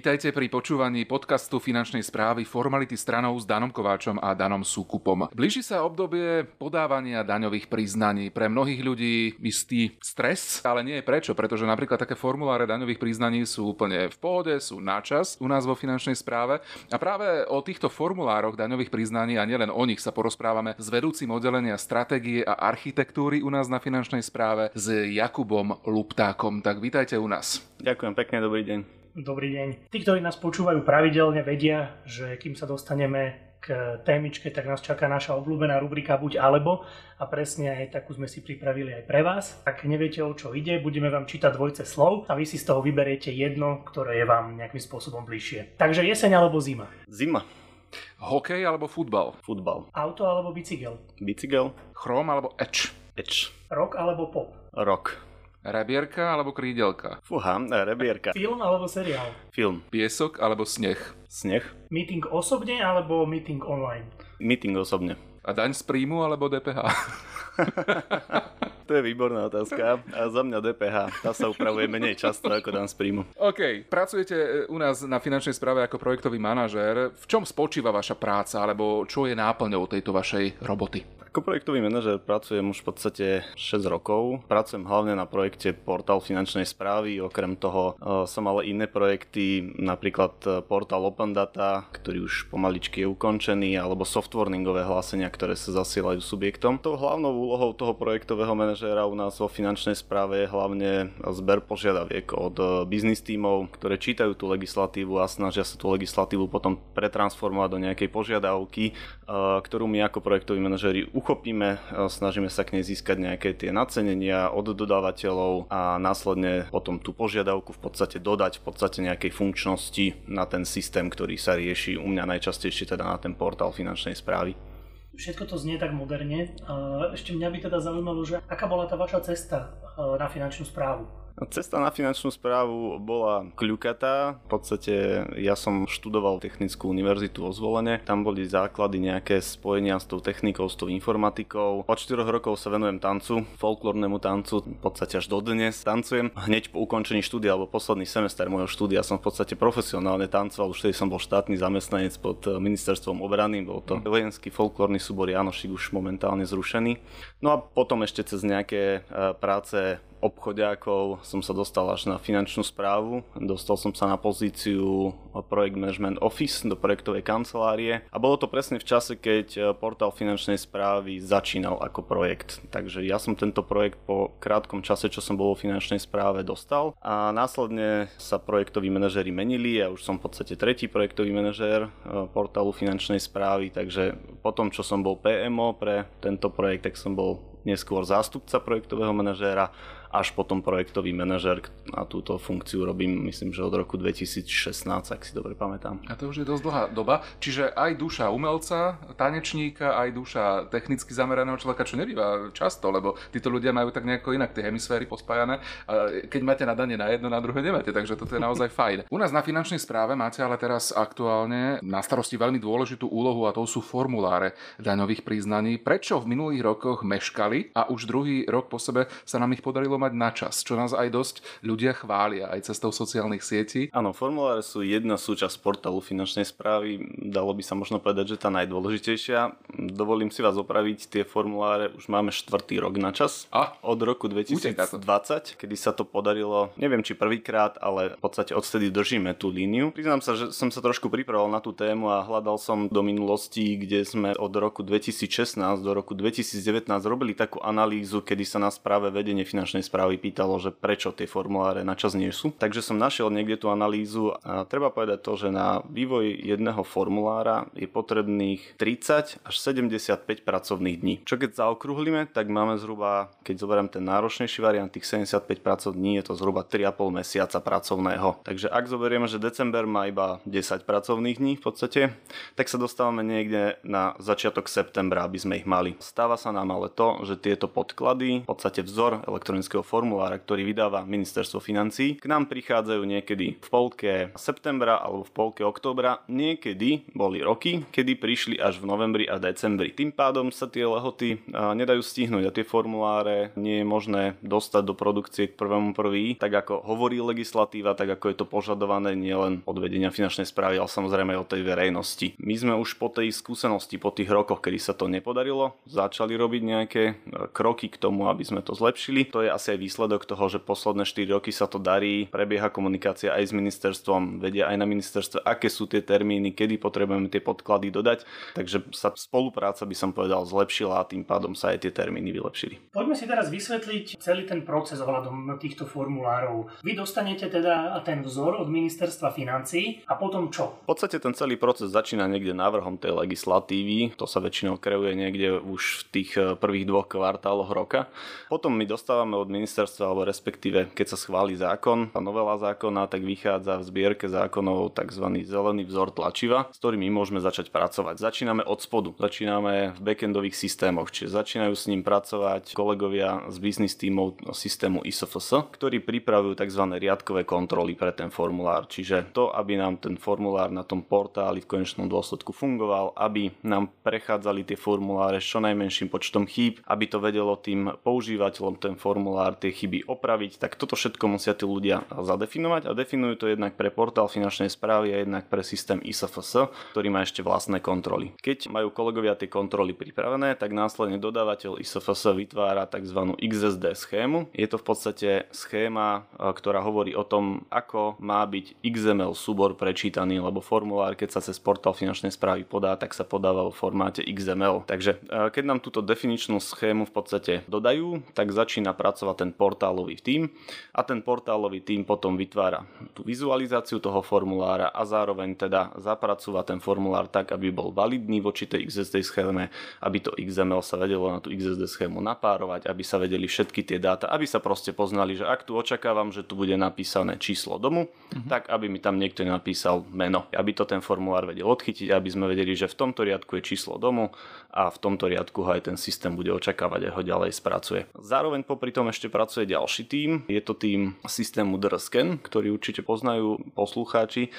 Vítajte pri počúvaní podcastu finančnej správy Formality stranou s Danom Kováčom a Danom Súkupom. Blíži sa obdobie podávania daňových priznaní. Pre mnohých ľudí istý stres, ale nie je prečo, pretože napríklad také formuláre daňových priznaní sú úplne v pohode, sú na čas u nás vo finančnej správe. A práve o týchto formulároch daňových priznaní a nielen o nich sa porozprávame s vedúcim oddelenia stratégie a architektúry u nás na finančnej správe s Jakubom Luptákom. Tak vítajte u nás. Ďakujem pekne, dobrý deň. Dobrý deň. Tí, ktorí nás počúvajú pravidelne, vedia, že kým sa dostaneme k témičke, tak nás čaká naša obľúbená rubrika Buď alebo a presne aj takú sme si pripravili aj pre vás. Ak neviete, o čo ide, budeme vám čítať dvojce slov a vy si z toho vyberiete jedno, ktoré je vám nejakým spôsobom bližšie. Takže jeseň alebo zima? Zima. Hokej alebo futbal? Futbal. Auto alebo bicykel? Bicykel. Chrom alebo eč? Eč. Rock alebo pop? Rock. Rebierka alebo krídelka? Fúha, e, rebierka. Film alebo seriál? Film. Piesok alebo sneh? Sneh. Meeting osobne alebo meeting online? Meeting osobne. A daň z príjmu alebo DPH? to je výborná otázka. A za mňa DPH. Tá sa upravuje menej často ako daň z príjmu. OK. Pracujete u nás na finančnej správe ako projektový manažér. V čom spočíva vaša práca alebo čo je náplňou tejto vašej roboty? Ako projektový manažer pracujem už v podstate 6 rokov. Pracujem hlavne na projekte portál finančnej správy. Okrem toho uh, som ale iné projekty, napríklad e, portál Open Data, ktorý už pomaličky je ukončený, alebo softwarningové hlásenia, ktoré sa zasielajú subjektom. Tou hlavnou úlohou toho projektového manažéra u nás vo finančnej správe je hlavne zber požiadaviek od e, biznis tímov, ktoré čítajú tú legislatívu a snažia sa tú legislatívu potom pretransformovať do nejakej požiadavky, ktorú my ako projektoví manažéri uchopíme, snažíme sa k nej získať nejaké tie nacenenia od dodávateľov a následne potom tú požiadavku v podstate dodať v podstate nejakej funkčnosti na ten systém, ktorý sa rieši u mňa najčastejšie teda na ten portál finančnej správy. Všetko to znie tak moderne. Ešte mňa by teda zaujímalo, že aká bola tá vaša cesta na finančnú správu? Cesta na finančnú správu bola kľukatá. V podstate ja som študoval Technickú univerzitu vo Zvolene. Tam boli základy nejaké spojenia s tou technikou, s tou informatikou. Od 4 rokov sa venujem tancu, folklórnemu tancu, v podstate až dodnes tancujem. Hneď po ukončení štúdia, alebo posledný semester môjho štúdia som v podstate profesionálne tancoval. Už vtedy som bol štátny zamestnanec pod ministerstvom obrany. Bol to vojenský folklórny súbor Janošik už momentálne zrušený. No a potom ešte cez nejaké e, práce obchodiakov som sa dostal až na finančnú správu. Dostal som sa na pozíciu Project Management Office do projektovej kancelárie. A bolo to presne v čase, keď e, portál finančnej správy začínal ako projekt. Takže ja som tento projekt po krátkom čase, čo som bol vo finančnej správe, dostal. A následne sa projektoví manažery menili. A už som v podstate tretí projektový manažér e, portálu finančnej správy, takže potom, čo som bol PMO pre tento projekt, tak som bol neskôr zástupca projektového manažéra až potom projektový manažer a túto funkciu robím myslím, že od roku 2016, ak si dobre pamätám. A to už je dosť dlhá doba, čiže aj duša umelca, tanečníka, aj duša technicky zameraného človeka, čo nebýva často, lebo títo ľudia majú tak nejako inak tie hemisféry pospájané. Keď máte nadanie na jedno, na druhé nemáte, takže toto je naozaj fajn. U nás na finančnej správe máte ale teraz aktuálne na starosti veľmi dôležitú úlohu a to sú formuláre daňových priznaní. Prečo v minulých rokoch meškali a už druhý rok po sebe sa nám ich podarilo mať na čas, čo nás aj dosť ľudia chvália aj cestou sociálnych sietí. Áno, formuláre sú jedna súčasť portálu finančnej správy, dalo by sa možno povedať, že tá najdôležitejšia. Dovolím si vás opraviť, tie formuláre už máme štvrtý rok na čas. A? Od roku 2020, kedy sa to podarilo, neviem či prvýkrát, ale v podstate odtedy držíme tú líniu. Priznám sa, že som sa trošku pripravoval na tú tému a hľadal som do minulosti, kde sme od roku 2016 do roku 2019 robili takú analýzu, kedy sa nás práve vedenie finančnej správy pýtalo, že prečo tie formuláre na čas nie sú. Takže som našiel niekde tú analýzu a treba povedať to, že na vývoj jedného formulára je potrebných 30 až 75 pracovných dní. Čo keď zaokrúhlime, tak máme zhruba, keď zoberiem ten náročnejší variant, tých 75 pracovných dní, je to zhruba 3,5 mesiaca pracovného. Takže ak zoberieme, že december má iba 10 pracovných dní v podstate, tak sa dostávame niekde na začiatok septembra, aby sme ich mali. Stáva sa nám ale to, že tieto podklady, v podstate vzor elektronického elektronického formulára, ktorý vydáva ministerstvo financí. K nám prichádzajú niekedy v polke septembra alebo v polke októbra. Niekedy boli roky, kedy prišli až v novembri a decembri. Tým pádom sa tie lehoty nedajú stihnúť a tie formuláre nie je možné dostať do produkcie k prvému prvý, tak ako hovorí legislatíva, tak ako je to požadované nielen od vedenia finančnej správy, ale samozrejme aj od tej verejnosti. My sme už po tej skúsenosti, po tých rokoch, kedy sa to nepodarilo, začali robiť nejaké e, kroky k tomu, aby sme to zlepšili. To je asi aj výsledok toho, že posledné 4 roky sa to darí, prebieha komunikácia aj s ministerstvom, vedia aj na ministerstve, aké sú tie termíny, kedy potrebujeme tie podklady dodať. Takže sa spolupráca by som povedal zlepšila a tým pádom sa aj tie termíny vylepšili. Poďme si teraz vysvetliť celý ten proces ohľadom týchto formulárov. Vy dostanete teda ten vzor od ministerstva financí a potom čo? V podstate ten celý proces začína niekde návrhom tej legislatívy. To sa väčšinou kreuje niekde už v tých eh, prvých dvoch kvartáloch roka. Potom my dostávame od ministerstva, alebo respektíve keď sa schváli zákon, tá novela zákona, tak vychádza v zbierke zákonov tzv. zelený vzor tlačiva, s ktorým my môžeme začať pracovať. Začíname od spodu, začíname v backendových systémoch, čiže začínajú s ním pracovať kolegovia z business tímov systému ISFS, ktorí pripravujú tzv. riadkové kontroly pre ten formulár. Čiže to, aby nám ten formulár na tom portáli v konečnom dôsledku fungoval, aby nám prechádzali tie formuláre s čo najmenším počtom chýb, aby to vedelo tým používateľom ten formulár tie chyby opraviť, tak toto všetko musia tí ľudia zadefinovať a definujú to jednak pre portál finančnej správy a jednak pre systém ISFS, ktorý má ešte vlastné kontroly. Keď majú kolegovia tie kontroly pripravené, tak následne dodávateľ ISFS vytvára tzv. XSD schému. Je to v podstate schéma, e, ktorá hovorí o tom, ako má byť XML súbor prečítaný, lebo formulár, keď sa cez portál finančnej správy podá, tak sa podáva vo formáte XML. Takže e, keď nám túto definičnú schému v podstate dodajú, tak začína pracovať ten portálový tím a ten portálový tím potom vytvára tú vizualizáciu toho formulára a zároveň teda zapracúva ten formulár tak, aby bol validný voči tej XSD schéme, aby to XML sa vedelo na tú XSD schému napárovať, aby sa vedeli všetky tie dáta, aby sa proste poznali, že ak tu očakávam, že tu bude napísané číslo domu, uh-huh. tak aby mi tam niekto napísal meno. Aby to ten formulár vedel odchytiť, aby sme vedeli, že v tomto riadku je číslo domu a v tomto riadku ho aj ten systém bude očakávať a ho ďalej spracuje. Zároveň popri tom ešte pracuje ďalší tým, je to tým systému Drsken, ktorý určite poznajú poslucháči,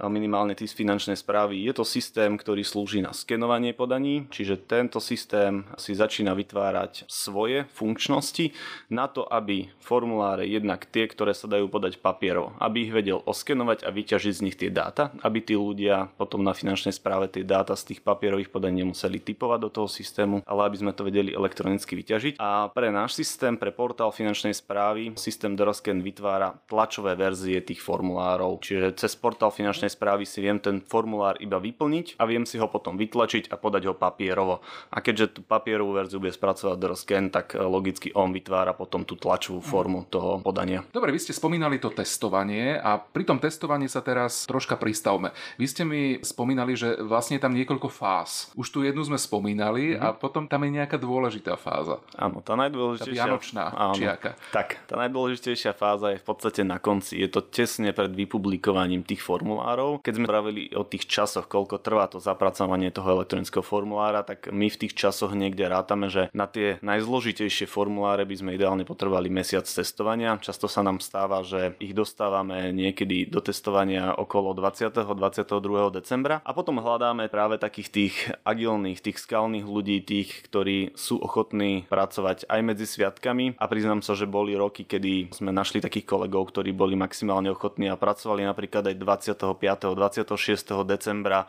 minimálne tí z finančnej správy. Je to systém, ktorý slúži na skenovanie podaní, čiže tento systém si začína vytvárať svoje funkčnosti na to, aby formuláre jednak tie, ktoré sa dajú podať papierov, aby ich vedel oskenovať a vyťažiť z nich tie dáta, aby tí ľudia potom na finančnej správe tie dáta z tých papierových podaní nemuseli typovať do toho systému, ale aby sme to vedeli elektronicky vyťažiť. A pre náš systém, pre portál finančnej správy, systém Drosken vytvára tlačové verzie tých formulárov, čiže cez portál finančnej správy si viem ten formulár iba vyplniť a viem si ho potom vytlačiť a podať ho papierovo. A keďže tú papierovú verziu bude spracovať Drosken, tak eh, logicky on vytvára potom tú tlačovú formu toho podania. Dobre, vy ste spomínali to testovanie a pri tom testovaní sa teraz troška pristavme. Vy ste mi spomínali, že vlastne je tam niekoľko fáz. Už tu jednu sme spomínali mm-hmm. a potom tam je nejaká dôležitá fáza. Áno, tá najdôležitejšia... Tá vianočná, áno, či aká? Tak, tá najdôležitejšia fáza je v podstate na konci. Je to tesne pred vypublikovaním tých formulárov. Keď sme pravili o tých časoch, koľko trvá to zapracovanie toho elektronického formulára, tak my v tých časoch niekde rátame, že na tie najzložitejšie formuláre by sme ideálne potrebovali mesiac testovania. Často sa nám stáva, že ich dostávame niekedy do testovania okolo 20. 22. decembra a potom hľadáme práve takých tých agilných, tých skalných ľudí, tých, ktorí sú ochotní pracovať aj medzi sviatkami a priznám sa, že boli roky, kedy sme našli takých kolegov, ktorí boli maximálne ochotní a pracovali napríklad aj 25. 26. decembra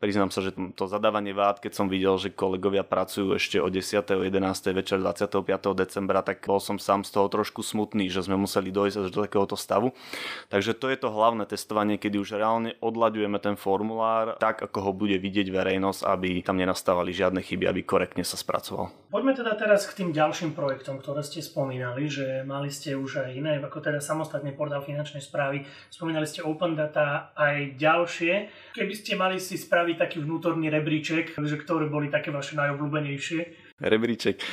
Priznám sa, že to zadávanie vád, keď som videl, že kolegovia pracujú ešte o 10. 11. večer 25. decembra, tak bol som sám z toho trošku smutný, že sme museli dojsť až do takéhoto stavu. Takže to je to hlavné testovanie, kedy už reálne odlaďujeme ten formulár tak, ako ho bude vidieť verejnosť, aby tam nenastávali žiadne chyby, aby korektne sa spracoval. Poďme teda teraz k tým ďalším projektom, ktoré ste spomínali, že mali ste už aj iné, ako teda samostatne portál finančnej správy, spomínali ste Open Data aj ďalšie. Keby ste mali si spraviť taký vnútorný rebríček, že ktoré boli také vaše najobľúbenejšie? Rebríček. E,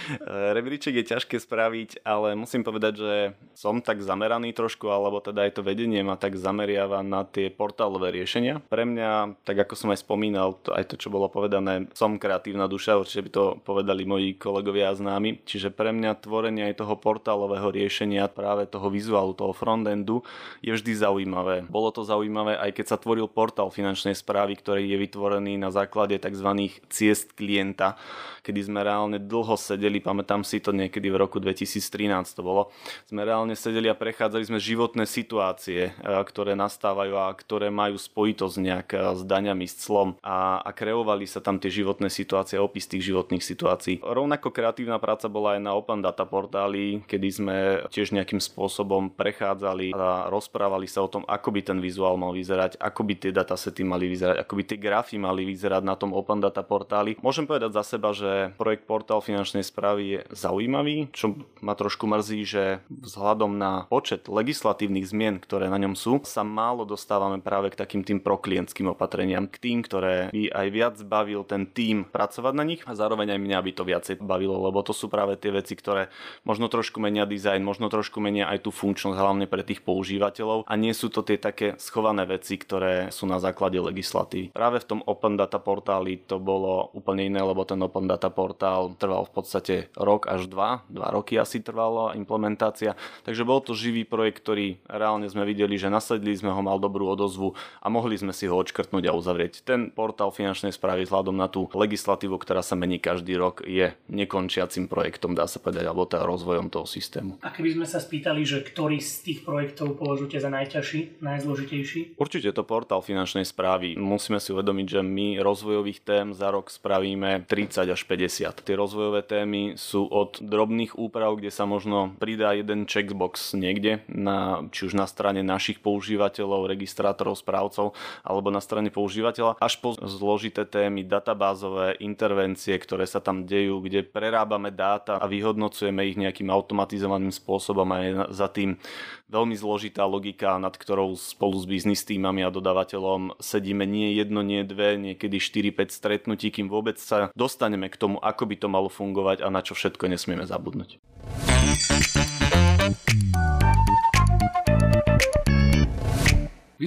rebríček je ťažké spraviť, ale musím povedať, že som tak zameraný trošku, alebo teda aj to vedenie ma tak zameriava na tie portálové riešenia. Pre mňa, tak ako som aj spomínal, to, aj to, čo bolo povedané, som kreatívna duša, určite by to povedali moji kolegovia a známi. Čiže pre mňa tvorenie aj toho portálového riešenia, práve toho vizuálu, toho frontendu, je vždy zaujímavé. Bolo to zaujímavé aj keď sa tvoril portál finančnej správy, ktorý je vytvorený na základe tzv. ciest klienta, kedy sme reálne dlho sedeli, pamätám si to niekedy v roku 2013 to bolo, sme reálne sedeli a prechádzali sme životné situácie, e, ktoré nastávajú a ktoré majú spojitosť nejak e, s daňami, s clom a, a kreovali sa tam tie životné situácie, opis tých životných situácií. Rovnako kreatívna práca bola aj na Open Data portáli, kedy sme tiež nejakým spôsobom prechádzali a rozprávali sa o tom, ako by ten vizuál mal vyzerať, ako by tie datasety mali vyzerať, ako by tie grafy mali vyzerať na tom Open Data portáli. Môžem povedať za seba, že projekt Portál finančnej správy je zaujímavý, čo ma trošku mrzí, že vzhľadom na počet legislatívnych zmien, ktoré na ňom sú, sa málo dostávame práve k takým tým proklientským opatreniam, k tým, ktoré by aj viac bavil ten tým pracovať na nich a zároveň aj mňa by to viacej bavilo, lebo to sú práve tie veci, ktoré možno trošku menia dizajn, možno trošku menia aj tú funkčnosť, hlavne pre tých používateľov a nie sú to tie také schované veci, ktoré sú na základe legislatívy. Práve v tom Open Data portáli to bolo úplne iné, lebo ten Open Data portál trval v podstate rok až dva, dva roky asi trvala implementácia, takže bol to živý projekt, ktorý reálne sme videli, že nasadili sme ho, mal dobrú odozvu a mohli sme si ho odškrtnúť a uzavrieť. Ten portál finančnej správy vzhľadom na tú legislatívu, ktorá sa mení každý rok, je nekončiacim projektom, dá sa povedať, alebo teda rozvojom toho systému. A keby sme sa spýtali, že ktorý z tých projektov považujete za najťažší, najzložitejší? Určite to portál finančnej správy. Musíme si uvedomiť, že my rozvojových tém za rok spravíme 30 až 50 50. Tie rozvojové témy sú od drobných úprav, kde sa možno pridá jeden checkbox niekde, na, či už na strane našich používateľov, registrátorov, správcov, alebo na strane používateľa, až po zložité témy, databázové intervencie, ktoré sa tam dejú, kde prerábame dáta a vyhodnocujeme ich nejakým automatizovaným spôsobom a je za tým veľmi zložitá logika, nad ktorou spolu s biznis týmami a dodávateľom sedíme nie jedno, nie dve, niekedy 4-5 stretnutí, kým vôbec sa dostaneme k tomu, ako by to malo fungovať a na čo všetko nesmieme zabudnúť.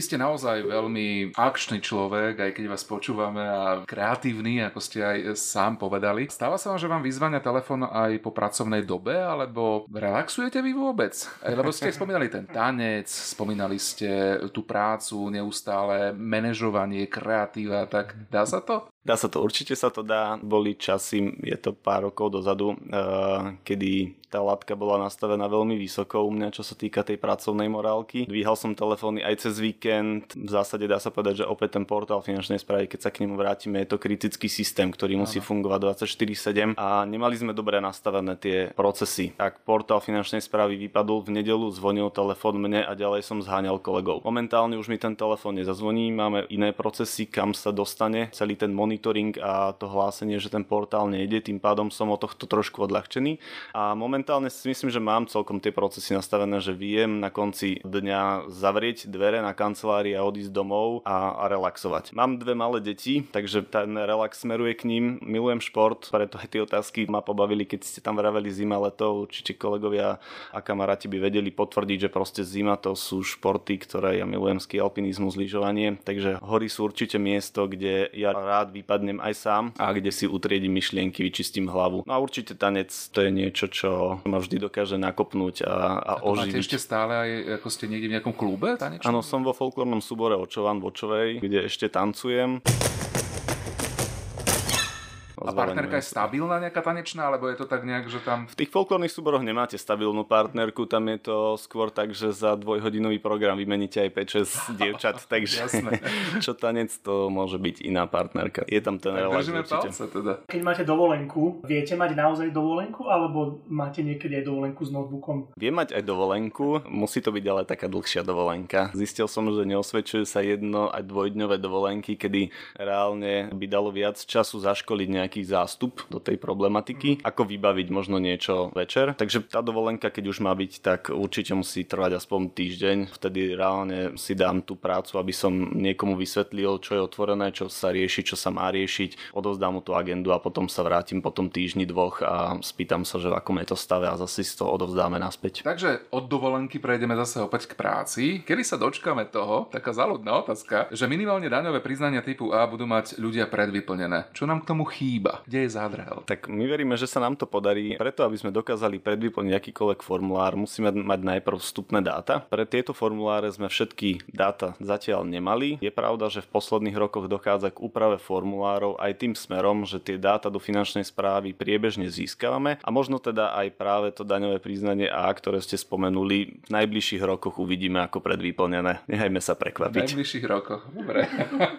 Vy ste naozaj veľmi akčný človek, aj keď vás počúvame a kreatívny, ako ste aj sám povedali. Stáva sa vám, že vám vyzvania telefón aj po pracovnej dobe, alebo relaxujete vy vôbec? Lebo ste spomínali ten tanec, spomínali ste tú prácu, neustále manažovanie, kreatíva, tak dá sa to? Dá sa to, určite sa to dá. Boli časy, je to pár rokov dozadu, eh, kedy tá látka bola nastavená veľmi vysoko u mňa, čo sa týka tej pracovnej morálky. Dvíhal som telefóny aj cez víkend. V zásade dá sa povedať, že opäť ten portál finančnej správy, keď sa k nemu vrátime, je to kritický systém, ktorý musí Aha. fungovať 24/7 a nemali sme dobre nastavené tie procesy. Ak portál finančnej správy vypadol v nedelu, zvonil telefón mne a ďalej som zháňal kolegov. Momentálne už mi ten telefón nezazvoní, máme iné procesy, kam sa dostane celý ten monitoring a to hlásenie, že ten portál nejde, tým pádom som o tohto trošku odľahčený. A moment momentálne si myslím, že mám celkom tie procesy nastavené, že viem na konci dňa zavrieť dvere na kancelárii a odísť domov a, a relaxovať. Mám dve malé deti, takže ten relax smeruje k ním. Milujem šport, preto aj tie otázky ma pobavili, keď ste tam vraveli zima, leto. Určite kolegovia a kamaráti by vedeli potvrdiť, že proste zima to sú športy, ktoré ja milujem, ski alpinizmus, lyžovanie. Takže hory sú určite miesto, kde ja rád vypadnem aj sám a kde si utriedím myšlienky, vyčistím hlavu. No a určite tanec to je niečo, čo ma vždy dokáže nakopnúť a, a, a oživiť. Máte ešte stále aj, ako ste niekde v nejakom klube? Áno, som vo folklórnom súbore Očovan v Očovej, kde ešte tancujem. A partnerka je stabilná nejaká tanečná, alebo je to tak nejak, že tam... V tých folklórnych súboroch nemáte stabilnú partnerku, tam je to skôr tak, že za dvojhodinový program vymeníte aj 5-6 dievčat, takže čo tanec, to môže byť iná partnerka. Je tam ten relax určite. Palce, teda. Keď máte dovolenku, viete mať naozaj dovolenku, alebo máte niekedy aj dovolenku s notebookom? Viem mať aj dovolenku, musí to byť ale taká dlhšia dovolenka. Zistil som, že neosvedčujú sa jedno aj dvojdňové dovolenky, kedy reálne by dalo viac času zaškoliť nejak nejaký zástup do tej problematiky, ako vybaviť možno niečo večer. Takže tá dovolenka, keď už má byť, tak určite musí trvať aspoň týždeň. Vtedy reálne si dám tú prácu, aby som niekomu vysvetlil, čo je otvorené, čo sa rieši, čo sa má riešiť, odovzdám mu tú agendu a potom sa vrátim po tom týždni dvoch a spýtam sa, že v akom je to stave a zase si to odovzdáme naspäť. Takže od dovolenky prejdeme zase opäť k práci. Kedy sa dočkáme toho, taká záľudná otázka, že minimálne daňové priznania typu A budú mať ľudia predvyplnené. Čo nám k tomu chýba? Kde je zádrhel? Tak my veríme, že sa nám to podarí. Preto, aby sme dokázali predvyplniť akýkoľvek formulár, musíme mať najprv vstupné dáta. Pre tieto formuláre sme všetky dáta zatiaľ nemali. Je pravda, že v posledných rokoch dochádza k úprave formulárov aj tým smerom, že tie dáta do finančnej správy priebežne získavame a možno teda aj práve to daňové priznanie A, ktoré ste spomenuli, v najbližších rokoch uvidíme ako predvyplnené. Nechajme sa prekvapiť. V najbližších rokoch. Dobre.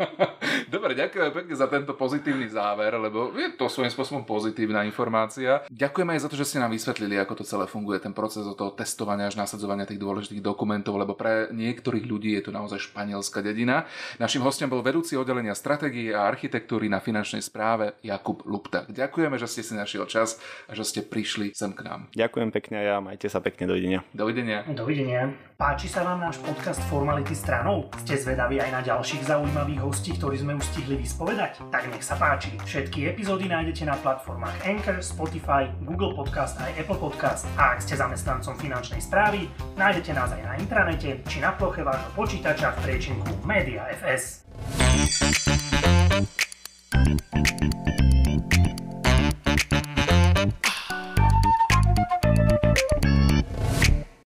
Dobre, ďakujem pekne za tento pozitívny záver, lebo je to svojím spôsobom pozitívna informácia. Ďakujem aj za to, že ste nám vysvetlili, ako to celé funguje, ten proces od toho testovania až nasadzovania tých dôležitých dokumentov, lebo pre niektorých ľudí je to naozaj španielská dedina. Našim hostom bol vedúci oddelenia stratégie a architektúry na finančnej správe Jakub Lupta. Ďakujeme, že ste si našiel čas a že ste prišli sem k nám. Ďakujem pekne a ja, majte sa pekne, dovidenia. Dovidenia. Dovidenia. Páči sa vám náš podcast Formality stranou? Ste zvedaví aj na ďalších zaujímavých hostí, ktorí sme už stihli vyspovedať? Tak nech sa páči. Všetky epizódy nájdete na platformách Anchor, Spotify, Google Podcast aj Apple Podcast. A ak ste zamestnancom finančnej správy, nájdete nás aj na intranete či na ploche vášho počítača v priečinku Media FS.